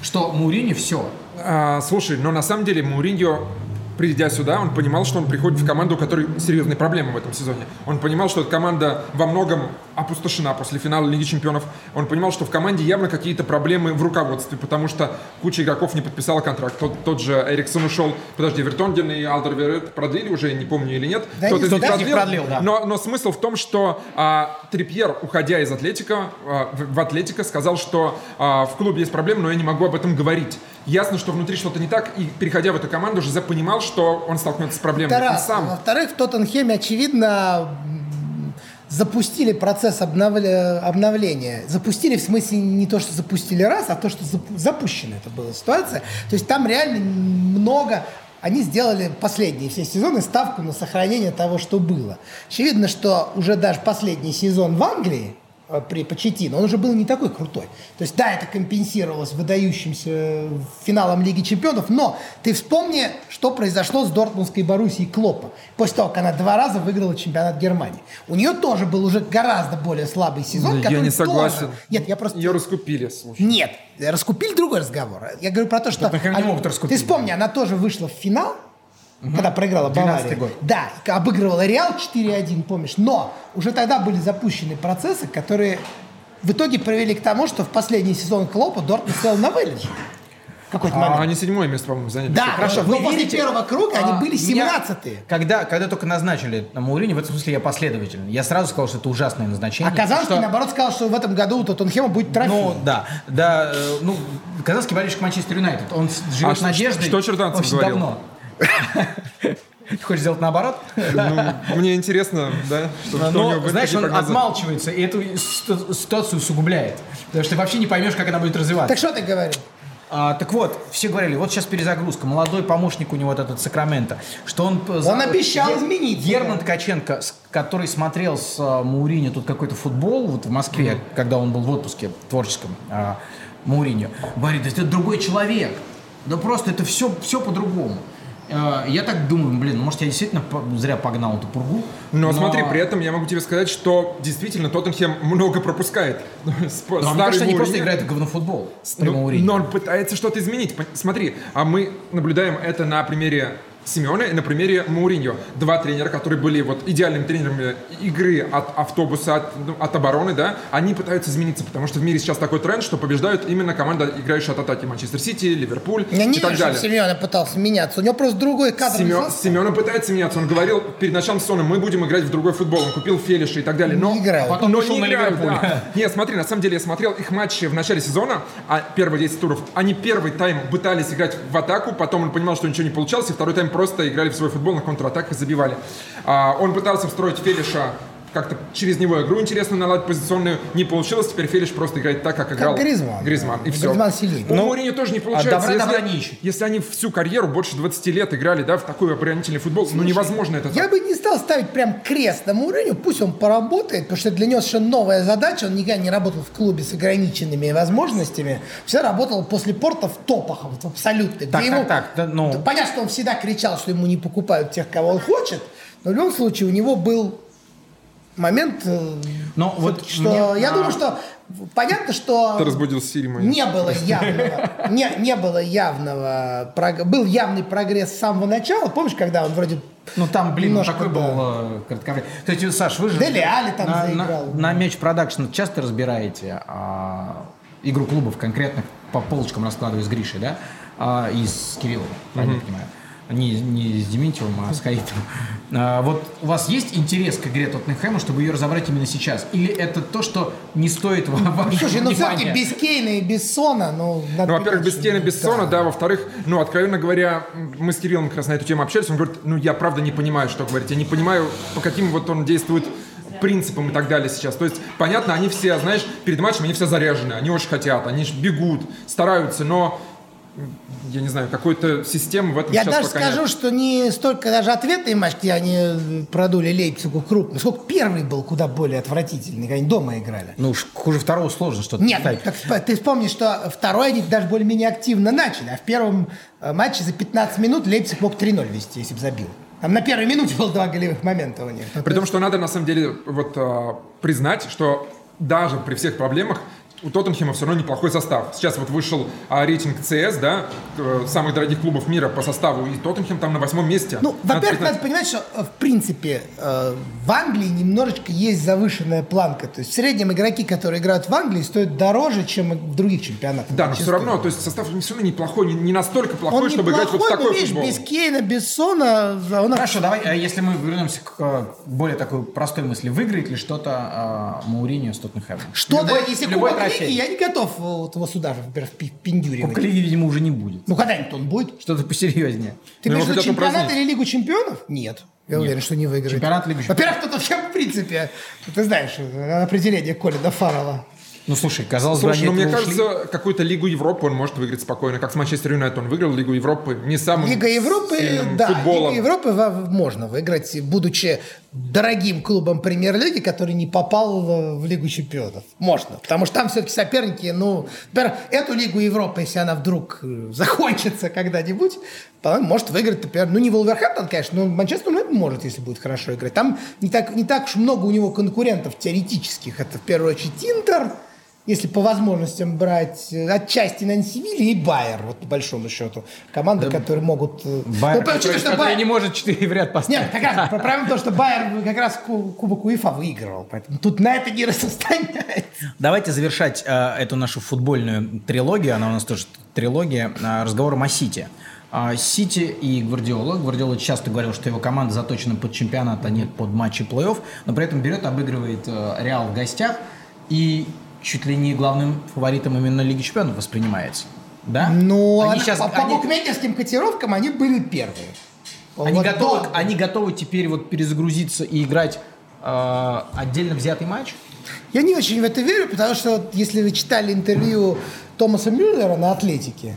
Speaker 1: Что Мурини все.
Speaker 2: А, слушай, но на самом деле Мауриньо, придя сюда, он понимал, что он приходит в команду, у которой серьезные проблемы в этом сезоне. Он понимал, что эта команда во многом опустошена после финала Лиги Чемпионов. Он понимал, что в команде явно какие-то проблемы в руководстве, потому что куча игроков не подписала контракт. Тот, тот же Эриксон ушел, подожди, Вертонген и Алдерверет продлили уже, не помню или нет.
Speaker 3: Да,
Speaker 2: Кто-то из них
Speaker 3: них
Speaker 1: продлил, да.
Speaker 2: но, но смысл в том, что а, Трипьер, уходя из Атлетика, а, в, в Атлетика, сказал, что а, в клубе есть проблемы, но я не могу об этом говорить. Ясно, что внутри что-то не так, и переходя в эту команду, Жозе понимал, что он столкнется с проблемой.
Speaker 3: Это раз.
Speaker 2: сам.
Speaker 3: Во-вторых, в Тоттенхеме, очевидно, запустили процесс обновля- обновления. Запустили в смысле не то, что запустили раз, а то, что запу- запущена это была ситуация. То есть там реально много... Они сделали последние все сезоны ставку на сохранение того, что было. Очевидно, что уже даже последний сезон в Англии при Почетино, он уже был не такой крутой. То есть, да, это компенсировалось выдающимся финалом Лиги Чемпионов, но ты вспомни, что произошло с Дортмундской Боруссией Клопа после того, как она два раза выиграла чемпионат Германии. У нее тоже был уже гораздо более слабый сезон,
Speaker 2: Я
Speaker 3: который
Speaker 2: не согласен.
Speaker 3: тоже- Нет, я просто...
Speaker 2: Ее раскупили, слушай.
Speaker 3: Нет, раскупили другой разговор. Я говорю про то, что...
Speaker 1: Могут раскупить.
Speaker 3: Ты вспомни, она тоже вышла в финал, когда проиграла
Speaker 1: 12-й
Speaker 3: Бавария.
Speaker 1: год.
Speaker 3: Да, обыгрывала Реал 4-1, помнишь. Но уже тогда были запущены процессы, которые в итоге привели к тому, что в последний сезон Клопа Дортмунд стоял на вылет. Какой-то
Speaker 2: А
Speaker 3: момент.
Speaker 2: они седьмое место, по-моему, заняли.
Speaker 3: Да,
Speaker 1: Хорошо,
Speaker 3: но
Speaker 1: вы
Speaker 3: после
Speaker 1: верите-
Speaker 3: первого круга они
Speaker 1: А,
Speaker 3: были
Speaker 1: меня-
Speaker 3: 17-е.
Speaker 1: Когда, когда только назначили на Маурини, в этом смысле я последовательный. Я сразу сказал, что это ужасное
Speaker 3: А
Speaker 1: назначение.
Speaker 3: Казанский,
Speaker 1: что-
Speaker 3: наоборот, сказал, что в этом году у Тоттенхема будет трофей.
Speaker 1: Ну, да, да, э, ну, казанский болельщик Манчестер Юнайтед, он с- живет
Speaker 2: А что-
Speaker 1: надеждой.
Speaker 2: что Черданцев
Speaker 1: очень
Speaker 2: говорил?
Speaker 1: давно. <laughs> Ты хочешь сделать наоборот?
Speaker 2: Ну, мне интересно, да, что, что у него
Speaker 1: Но,
Speaker 2: будет,
Speaker 1: знаешь, он
Speaker 2: прогнозы.
Speaker 1: отмалчивается, и эту ситу- ситуацию усугубляет. Потому что ты вообще не поймешь, как она будет развиваться.
Speaker 3: Так что ты говорил?
Speaker 1: А, так вот, все говорили, вот сейчас перезагрузка, молодой помощник у него вот этот Сакраменто, что он...
Speaker 3: Он обещал изменить.
Speaker 1: Герман Ткаченко, который смотрел с а, Мауриньо тут какой-то футбол вот в Москве, когда он был в отпуске творческом, а, Мауриньо, говорит, это другой человек. Да просто это все, все по-другому. А, Я так думаю, блин, ну, может, я действительно зря погнал эту пургу.
Speaker 2: Но, смотри, при этом я могу тебе сказать, что действительно Тоттенхем много пропускает. <laughs> С-
Speaker 1: Но мне
Speaker 2: старый
Speaker 1: кажется, они просто играют в говнофутбол при
Speaker 2: Ну,
Speaker 1: Мауриньо.
Speaker 2: но он пытается что-то изменить. Смотри, а мы наблюдаем это на примере Симеона и на примере Мауриньо. Два тренера, которые были вот идеальными тренерами игры от автобуса, от, ну, от обороны, да, они пытаются измениться, потому что в мире сейчас такой тренд, что побеждают именно команда, играющая от атаки. Манчестер Сити, Ливерпуль
Speaker 3: Я не
Speaker 2: и так
Speaker 3: вижу,
Speaker 2: далее.
Speaker 3: Симеона пытался меняться. У него просто другой кадр.
Speaker 2: Семен, Семена пытается меняться. Он говорил перед началом сезона, мы будем играть в другой футбол. Он купил Фелиша и так далее. Но
Speaker 3: Не играют.
Speaker 1: Потом
Speaker 2: но не
Speaker 1: на
Speaker 2: играют,
Speaker 1: Ливерпуль.
Speaker 2: да. <laughs> Нет, смотри, на самом деле я смотрел их матчи в начале сезона, а первые 10 туров. Они первый тайм пытались играть в атаку, потом он понимал, что ничего не получалось, и второй тайм просто играли в свой футбол на контратаках и забивали. А, он пытался встроить Фелиша как-то через него игру интересную наладить позиционную. Не получилось, теперь Фелиш просто играет так, как играл
Speaker 3: Гризманн.
Speaker 2: Гризман. И все.
Speaker 3: Гризманн сильнее.
Speaker 2: У
Speaker 1: Ну,
Speaker 2: Мourinho тоже не
Speaker 1: а
Speaker 2: получается.
Speaker 1: добра
Speaker 2: если,
Speaker 1: добра не ищет.
Speaker 2: если они всю карьеру, больше 20 лет играли, да, в такой оборонительный футбол, ну невозможно это
Speaker 3: Я
Speaker 2: так.
Speaker 3: бы не стал ставить прям крест на Мourinho, пусть он поработает, потому что для него совершенно новая задача, он никогда не работал в клубе с ограниченными возможностями, всегда работал после порта в топах, вот абсолютно.
Speaker 1: Так, так,
Speaker 3: ему-
Speaker 1: так, да, ну.
Speaker 3: Понятно, что он всегда кричал, что ему не покупают тех, кого он хочет, но в любом случае у него был момент, э,
Speaker 1: Но вот
Speaker 3: что
Speaker 1: мне-
Speaker 3: я
Speaker 1: а,
Speaker 3: думаю, что понятно, что
Speaker 2: Ты разбудил Сири мою.
Speaker 3: не было явного, не, не было явного, прог- был явный прогресс с самого начала. Помнишь, когда он вроде
Speaker 1: Ну там, блин,
Speaker 3: Немножко,
Speaker 1: такой
Speaker 3: да.
Speaker 1: был э, кратковременный. То есть, Саш, вы же
Speaker 3: Дели Али там
Speaker 1: на,
Speaker 3: заиграл.
Speaker 1: на, на мяч продакшн часто разбираете а, игру клубов конкретных по полочкам раскладывая с Гришей, да? А, и с Кириллом, правильно я понимаю. Не, не с Дементьевым, а с Хаитом. А, вот у вас есть интерес к игре Тоттенхэма, чтобы ее разобрать именно сейчас? Или это то, что не стоит ва- вашего
Speaker 3: Слушай, ну все-таки без Кейна и без Сона, ну... надо
Speaker 2: Ну, во-первых, без Кейна,
Speaker 3: что-
Speaker 2: без Сона, да. Во-вторых, ну, откровенно говоря, мы с Кириллом как раз на эту тему общались, он говорит, ну, я правда не понимаю, что говорить. Я не понимаю, по каким вот он действует принципам и так далее сейчас. То есть, понятно, они все, знаешь, перед матчем они все заряжены, они очень хотят, они ж бегут, стараются, но я не знаю, какой-то системы в этом
Speaker 3: Я даже
Speaker 2: пока
Speaker 3: скажу,
Speaker 2: нет.
Speaker 3: что не столько даже ответный матч, где они продули Лейпцигу крупно, сколько первый был куда более отвратительный, когда они дома играли.
Speaker 1: Ну, уж хуже второго сложно что-то
Speaker 3: Нет, так ты вспомни, что второй они даже более-менее активно начали, а в первом э, матче за 15 минут Лейпциг мог 3-0 вести, если бы забил. Там на первой минуте было два голевых момента у них.
Speaker 2: При том, что надо на самом деле вот а, признать, что даже при всех проблемах у Тоттенхема все равно неплохой состав. Сейчас вот вышел а, рейтинг CS, да, э, самых дорогих клубов мира по составу, и Тоттенхем там на восьмом месте.
Speaker 3: Ну,
Speaker 2: Надо
Speaker 3: во-первых,
Speaker 2: признать.
Speaker 3: надо понимать, что, э, в принципе, э, в Англии немножечко есть завышенная планка. То есть в среднем игроки, которые играют в Англии, стоят дороже, чем в других чемпионатах.
Speaker 2: Да, но все равно, то есть состав все равно неплохой, не, не настолько плохой,
Speaker 3: Он
Speaker 2: чтобы играть вот в
Speaker 3: неплохой, но,
Speaker 2: такой
Speaker 3: видишь,
Speaker 2: футбол.
Speaker 3: без Кейна, без Сона, он
Speaker 1: Хорошо, давай, а если мы вернемся к э, более такой простой мысли. Выиграет ли что-то а, Мауриньо с Тоттенхэмом?
Speaker 3: Что-то,
Speaker 1: Любой-
Speaker 3: если
Speaker 1: любой
Speaker 3: Лиги, я не готов э, вот его сюда же, во-первых, пи- пиндюривать.
Speaker 1: Кубка Лиги, видимо, уже не будет.
Speaker 3: Ну, когда-нибудь он будет.
Speaker 1: Что-то посерьезнее.
Speaker 3: Ты
Speaker 2: Ну,
Speaker 3: имеешь в виду чемпионат или Лигу чемпионов? Нет. Я уверен, что не выиграет.
Speaker 1: Чемпионат Лиги
Speaker 3: Во-первых, тут вообще, в принципе, ты знаешь, определение Колина Фаррелла.
Speaker 1: Ну, слушай, казалось
Speaker 2: Слушай,
Speaker 1: бы,
Speaker 2: ну мне кажется, какую-то Лигу Европы он может выиграть спокойно. Как с Манчестер Юнайтед он выиграл Лигу Европы. Не самым
Speaker 3: Лига Европы, да,
Speaker 2: футболом.
Speaker 3: Лига Европы можно выиграть, будучи дорогим клубом премьер-лиги, который не попал в, Лигу чемпионов. Можно, потому что там все-таки соперники, ну, например, эту Лигу Европы, если она вдруг э, <laughs> закончится когда-нибудь, может выиграть, например, ну, не Волверхэмптон, конечно, но Манчестер Юнайтед может, если будет хорошо играть. Там не так, не так уж много у него конкурентов теоретических. Это, в первую очередь, Интер, если по возможностям брать э, отчасти на Севилья и Байер, вот по большому счету. Команды, которые могут... э,
Speaker 1: Байер,
Speaker 3: ну,
Speaker 1: который,
Speaker 3: что Байер-
Speaker 1: не может 4 в ряд поставить.
Speaker 3: Нет, как раз проблема в том, что Байер как раз ку- Кубок УЕФА выигрывал, поэтому тут на это не распространяется.
Speaker 1: Давайте завершать э, эту нашу футбольную трилогию, она у нас тоже трилогия, э, разговором о Сити. А, Сити и Гвардиола. Гвардиола часто говорил, что его команда заточена под чемпионат, а не под матчи плей-офф, но при этом берет, обыгрывает э, Реал в гостях и чуть ли не главным фаворитом именно Лиги Чемпионов воспринимается. Да?
Speaker 3: Но
Speaker 1: они
Speaker 3: она-
Speaker 1: сейчас,
Speaker 3: по, по
Speaker 1: они-
Speaker 3: букмекерским котировкам они были первые.
Speaker 1: Они,
Speaker 3: Вот
Speaker 1: готовы,
Speaker 3: до-
Speaker 1: они готовы теперь вот перезагрузиться и играть э, отдельно взятый матч?
Speaker 3: Я не очень в это верю, потому что вот если вы читали интервью Томаса Мюллера на Атлетике,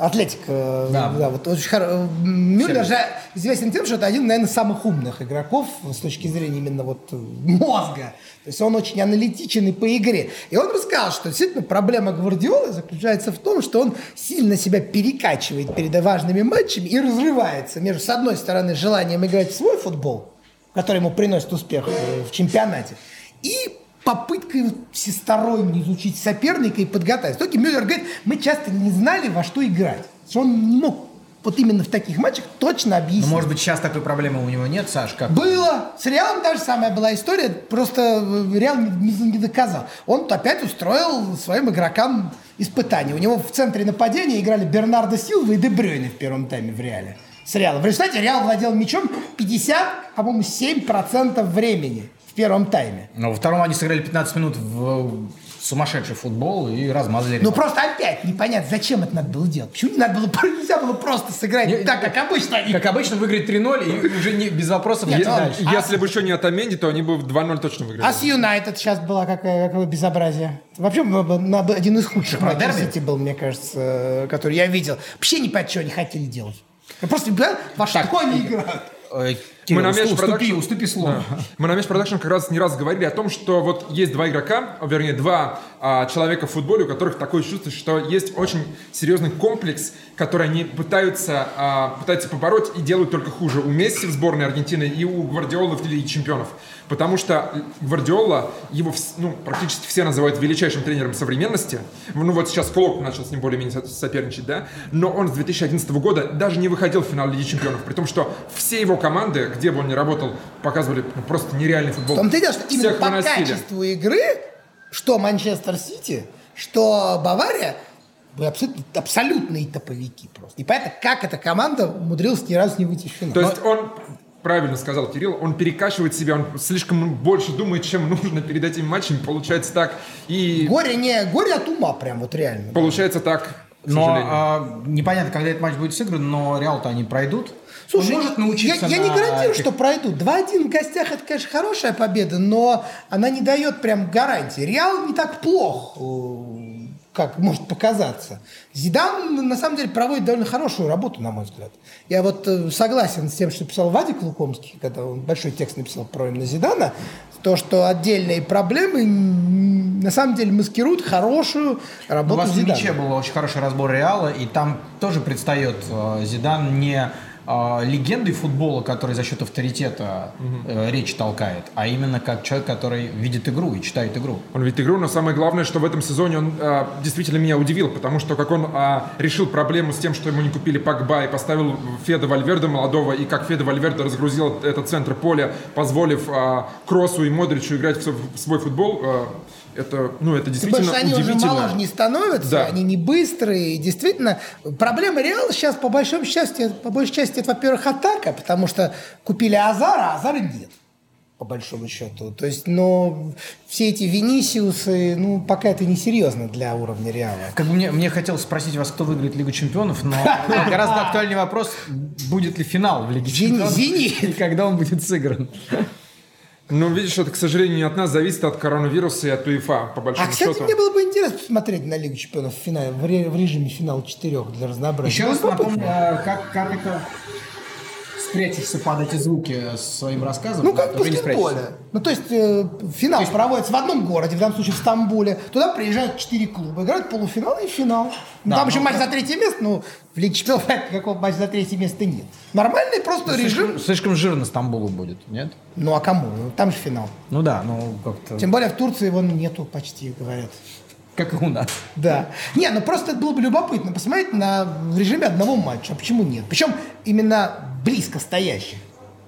Speaker 3: Атлетик, э,
Speaker 1: Да.
Speaker 3: да. вот очень хоро- Мюллер же известен тем, что это один, наверное, самых умных игроков с точки зрения именно вот э, мозга. То есть он очень аналитичен и по игре. И он рассказал, что действительно проблема Гвардиолы заключается в том, что он сильно себя перекачивает перед важными матчами и разрывается между, с одной стороны, желанием играть в свой футбол, который ему приносит успех э, в чемпионате, и попыткой всесторонне изучить соперника и подготовить. В итоге Мюллер говорит, мы часто не знали, во что играть. Что он не мог вот именно в таких матчах точно
Speaker 1: Ну,
Speaker 3: объяснить.
Speaker 1: может быть, сейчас такой проблемы у него нет, Саш, как?
Speaker 3: Было. С Реалом даже самая была история, просто э, Реал не, не доказал. Он опять устроил своим игрокам испытание. У него в центре нападения играли Бернардо Силва и Де Брюйне в первом тайме в Реале. С Реалом. В результате Реал владел мячом 50, по-моему, 7% времени первом тайме.
Speaker 1: Но во втором они сыграли 15 минут в сумасшедший футбол и размазали.
Speaker 3: Ну просто опять непонятно, зачем это надо было делать. Почему не надо было, <laughs> нельзя было просто сыграть
Speaker 1: Не-
Speaker 3: так, как обычно они
Speaker 1: Как обычно, выиграть 3-0 и уже не, без вопросов
Speaker 3: Нет, он-
Speaker 1: дальше.
Speaker 3: А-
Speaker 2: Если бы еще не Атаменди, то они бы в 2-0 точно выиграли.
Speaker 3: А с Юнайтед сейчас была какое, какое безобразие. Вообще один из худших
Speaker 1: Про
Speaker 3: матчей? Сити был, мне кажется, э, который я видел. Вообще не понятно, что они хотели делать. Я просто, да, во что они играют?
Speaker 1: Кирилл,
Speaker 2: Мы на
Speaker 1: уступи,
Speaker 2: Production-
Speaker 1: уступи слово.
Speaker 2: Да. Мы на Production как раз не раз говорили о том, что вот есть два игрока, вернее, два а, человека в футболе, у которых такое чувство, что есть очень серьезный комплекс, который они пытаются, а, пытаются побороть и делают только хуже. У Месси в сборной Аргентины и у Гвардиолы в Лиге Чемпионов. Потому что Гвардиола, его ну, практически все называют величайшим тренером современности. Ну вот сейчас Клоп начал с ним более-менее со- соперничать, да. Но он с 2011 года даже не выходил в финал Лиги Чемпионов. При том, что все его команды, где бы он ни работал, показывали ну, просто нереальный футбол.
Speaker 3: В том-то и дело, что именно по
Speaker 2: выносили.
Speaker 3: качеству игры, что Манчестер Сити, что Бавария, были абсолютно, абсолютные топовики просто. И поэтому как эта команда умудрилась ни разу не выйти в финал.
Speaker 2: То есть он, правильно сказал Кирилл, он перекачивает себя, он слишком больше думает, чем нужно перед этими матчами. Получается так. И
Speaker 3: Горе не горе от ума, прям вот реально.
Speaker 2: получается так, к
Speaker 1: Но а, непонятно, когда этот матч будет сыгран, но Реал-то они пройдут.
Speaker 3: Слушай,
Speaker 1: Он может научиться
Speaker 3: я, я не
Speaker 1: на
Speaker 3: гарантирую,
Speaker 1: этих-
Speaker 3: что пройдут. 2-1 в гостях это, конечно, хорошая победа, но она не дает прям гарантии. Реал не так плох, э, как может показаться. Зидан, на самом деле, проводит довольно хорошую работу, на мой взгляд. Я вот э, согласен с тем, что писал Вадик Лукомский, когда он большой текст написал про именно Зидана, то, что отдельные проблемы на самом деле маскируют хорошую
Speaker 1: Ну, У
Speaker 3: работу
Speaker 1: вас в
Speaker 3: Зидана.
Speaker 1: Ильиче был очень хороший разбор Реала, и там тоже предстает э, Зидан не легендой футбола, который за счет авторитета э, речь толкает, а именно как человек, который видит игру и читает игру.
Speaker 2: Он видит игру, но самое главное, что в этом сезоне он а, действительно меня удивил, потому что как он а, решил проблему с тем, что ему не купили Пакба и поставил Феда Вальверда молодого, и как Феда Вальверда разгрузил этот центр поля, позволив а, Кроссу и Модричу играть в, свой футбол, а, это, ну, это действительно
Speaker 3: более, что они уже
Speaker 2: удивительно.
Speaker 3: моложе не становятся,
Speaker 2: Да.
Speaker 3: они не быстрые. И действительно, проблема Реала сейчас, по большому счастью, по большей части, это, во-первых, атака, потому что купили Азара, а Азара нет по большому счету. То есть, ну, все эти Венисиусы, ну, пока это несерьезно для уровня Реала.
Speaker 1: Как бы мне, мне хотелось спросить вас, кто выиграет Лигу Чемпионов, но <laughs> гораздо актуальнее вопрос, будет ли финал в Лиге Чемпионов когда он будет сыгран.
Speaker 2: Ну, видишь, это, к сожалению, не от нас зависит от коронавируса и от УЕФА, по
Speaker 3: А,
Speaker 2: большому
Speaker 3: кстати,
Speaker 2: счету.
Speaker 3: мне было бы интересно посмотреть на Лигу Чемпионов в, финале, в, ре- в режиме финала четырех для разнообразия.
Speaker 1: Еще раз
Speaker 3: Ну,
Speaker 1: напомню, а, как, как это спрячешься под эти звуки своим рассказом.
Speaker 3: Ну, как в баскетболе. Ну, то есть, э, финал проводится в одном городе, в данном случае в Стамбуле. Туда приезжают четыре клуба, играют полуфинал и финал. Ну,
Speaker 1: Да,
Speaker 3: там
Speaker 1: ну,
Speaker 3: еще матч за третье место, ну, в Лиге Чемпионов <laughs> никакого матча за третье место нет. Нормальный просто режим.
Speaker 1: Слишком, слишком жирно Стамбулу будет, нет?
Speaker 3: Ну, а кому? Ну, Там же финал.
Speaker 1: Ну да, ну как-то...
Speaker 3: Тем более в Турции его нету почти, говорят.
Speaker 1: Как и у нас.
Speaker 3: Да. Не, ну просто это было бы любопытно посмотреть на, в режиме одного матча. А почему нет? Причем именно близко стоящих.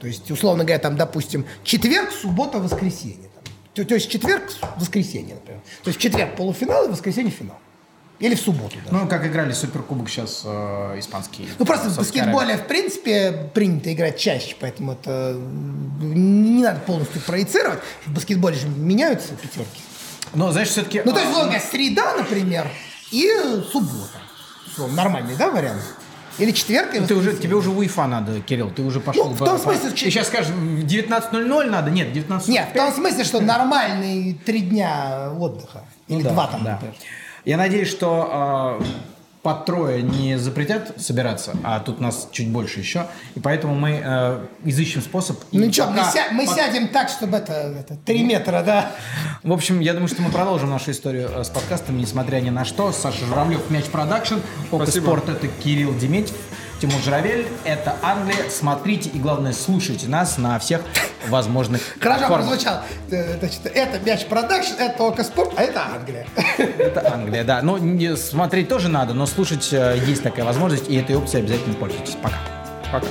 Speaker 3: То есть, условно говоря, там, допустим, четверг, суббота, воскресенье. То, то есть четверг, воскресенье, например. То есть в четверг полуфинал и в воскресенье финал. Или в субботу даже.
Speaker 1: Ну, как играли Суперкубок сейчас э, испанские.
Speaker 3: Ну, просто в баскетболе, в принципе, принято играть чаще, поэтому это не надо полностью проецировать. В баскетболе же меняются пятерки.
Speaker 1: Но, знаешь, все-таки...
Speaker 3: Ну, то есть, условно говоря, среда, например, и суббота. Условно, Нормальный, да, вариант? Или четверг,
Speaker 1: Ты уже, тебе уже УЕФА надо, Кирилл, ты уже пошел.
Speaker 3: Ну, в
Speaker 1: по-
Speaker 3: том
Speaker 1: по-
Speaker 3: смысле,
Speaker 1: Ты
Speaker 3: че-
Speaker 1: сейчас скажешь, в 19.00 надо? Нет, 19.45.
Speaker 3: Нет, в том смысле, что нормальные три дня отдыха.
Speaker 1: Ну
Speaker 3: Или
Speaker 1: да,
Speaker 3: два там,
Speaker 1: да.
Speaker 3: например.
Speaker 1: Я надеюсь, что э, под трое не запретят собираться, а тут нас чуть больше еще. И поэтому мы э, изыщем способ.
Speaker 3: Ну что,
Speaker 1: пока-
Speaker 3: мы, ся- мы
Speaker 1: по-
Speaker 3: сядем так, чтобы это, это три метра, да?
Speaker 1: В общем, я думаю, что мы продолжим нашу историю э, с подкастом, несмотря ни на что. Саша Журавлев, Мяч Production,
Speaker 2: Okko
Speaker 1: Спорт, это Кирилл Дементьев. Тимур Журавель. Это Англия. Смотрите и, главное, слушайте нас на всех возможных
Speaker 3: Хорошо прозвучал. Э, Значит, это Мяч Production, это Okko Спорт, а это Англия.
Speaker 1: Это Англия, да. Ну, не- смотреть тоже надо, но слушать э, есть такая возможность, и этой опцией обязательно пользуйтесь. Пока.
Speaker 2: Пока.